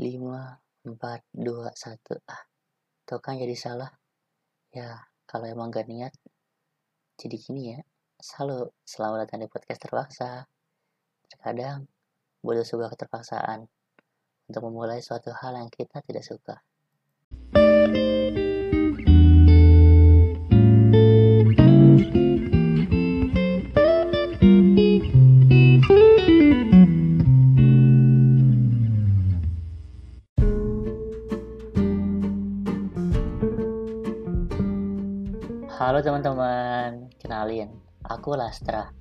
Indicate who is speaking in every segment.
Speaker 1: 5, 4, 2, 1. Ah, tuh kan jadi salah. Ya, kalau emang gak niat, jadi gini ya. Selalu, selalu datang di podcast terpaksa. Terkadang, butuh sebuah keterpaksaan untuk memulai suatu hal yang kita tidak suka. Halo teman-teman, kenalin, aku Lastra,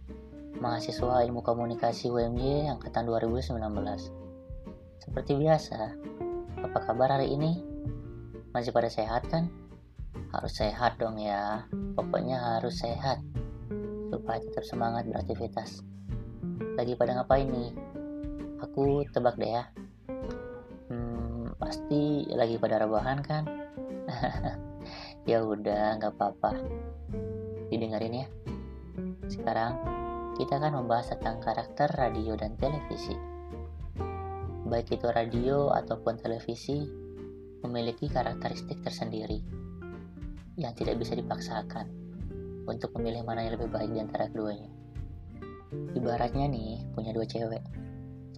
Speaker 1: mahasiswa ilmu komunikasi UMY angkatan 2019. Seperti biasa, apa kabar hari ini? Masih pada sehat kan? Harus sehat dong ya, pokoknya harus sehat, supaya tetap semangat beraktivitas. Lagi pada ngapain nih? Aku tebak deh ya. Pasti lagi pada rebahan kan? ya udah nggak apa-apa. Didengarin ya. Sekarang kita akan membahas tentang karakter radio dan televisi. Baik itu radio ataupun televisi memiliki karakteristik tersendiri yang tidak bisa dipaksakan untuk memilih mana yang lebih baik di antara keduanya. Ibaratnya nih punya dua cewek.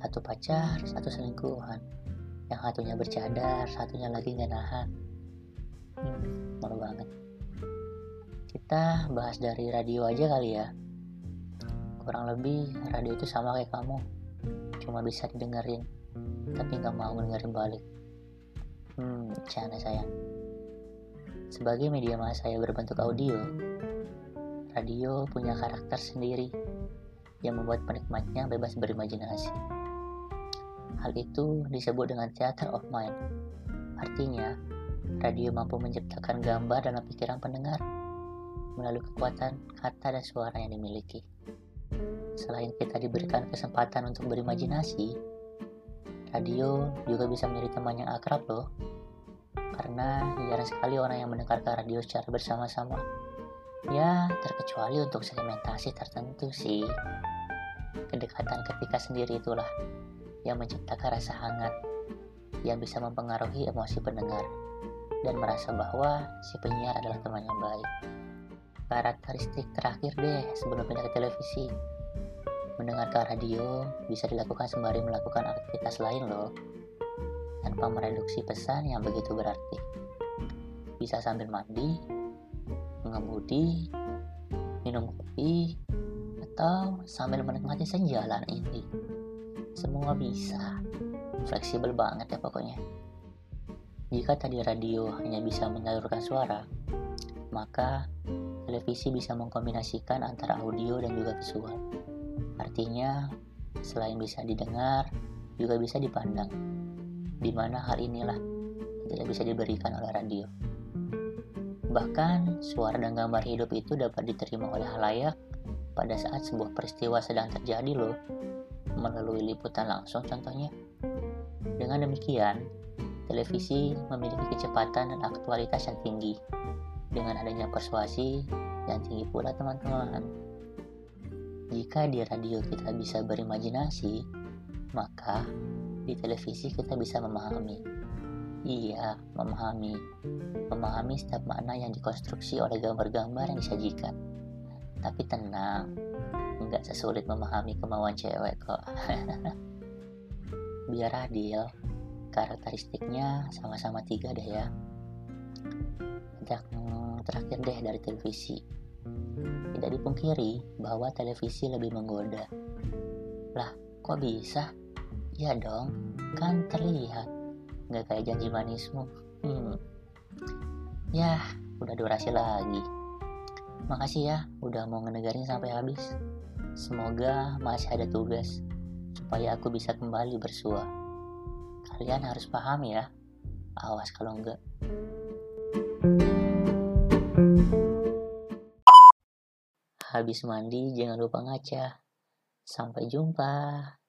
Speaker 1: Satu pacar satu selingkuhan yang satunya bercadar satunya lagi nggak nahan Hmm, malu banget. Kita bahas dari radio aja kali ya. Kurang lebih radio itu sama kayak kamu. Cuma bisa didengerin, tapi nggak mau dengerin balik. Hmm, canda sayang. Sebagai media massa yang berbentuk audio, radio punya karakter sendiri yang membuat penikmatnya bebas berimajinasi. Hal itu disebut dengan theater of mind. Artinya, radio mampu menciptakan gambar dalam pikiran pendengar melalui kekuatan kata dan suara yang dimiliki. Selain kita diberikan kesempatan untuk berimajinasi, radio juga bisa menjadi teman yang akrab loh. Karena jarang sekali orang yang mendengarkan radio secara bersama-sama. Ya, terkecuali untuk segmentasi tertentu sih. Kedekatan ketika sendiri itulah yang menciptakan rasa hangat yang bisa mempengaruhi emosi pendengar dan merasa bahwa si penyiar adalah teman yang baik. Karakteristik terakhir deh sebelum pindah ke televisi. Mendengarkan radio bisa dilakukan sembari melakukan aktivitas lain loh, tanpa mereduksi pesan yang begitu berarti. Bisa sambil mandi, mengemudi, minum kopi, atau sambil menikmati senjalan ini. Semua bisa, fleksibel banget ya pokoknya. Jika tadi radio hanya bisa menyalurkan suara, maka televisi bisa mengkombinasikan antara audio dan juga visual. Artinya, selain bisa didengar, juga bisa dipandang. Di mana hal inilah tidak bisa diberikan oleh radio. Bahkan, suara dan gambar hidup itu dapat diterima oleh halayak pada saat sebuah peristiwa sedang terjadi loh, melalui liputan langsung contohnya. Dengan demikian, televisi memiliki kecepatan dan aktualitas yang tinggi. Dengan adanya persuasi yang tinggi pula teman-teman. Jika di radio kita bisa berimajinasi, maka di televisi kita bisa memahami. Iya, memahami. Memahami setiap makna yang dikonstruksi oleh gambar-gambar yang disajikan. Tapi tenang, nggak sesulit memahami kemauan cewek kok. Biar adil, karakteristiknya sama-sama tiga deh ya. Yang terakhir deh dari televisi. Tidak dipungkiri bahwa televisi lebih menggoda. Lah kok bisa? Ya dong kan terlihat. Nggak kayak janji manismu. Hmm. ya udah durasi lagi. Makasih ya udah mau ngedengerin sampai habis semoga masih ada tugas supaya aku bisa kembali bersua Kalian harus paham ya. Awas kalau enggak. Habis mandi jangan lupa ngaca. Sampai jumpa.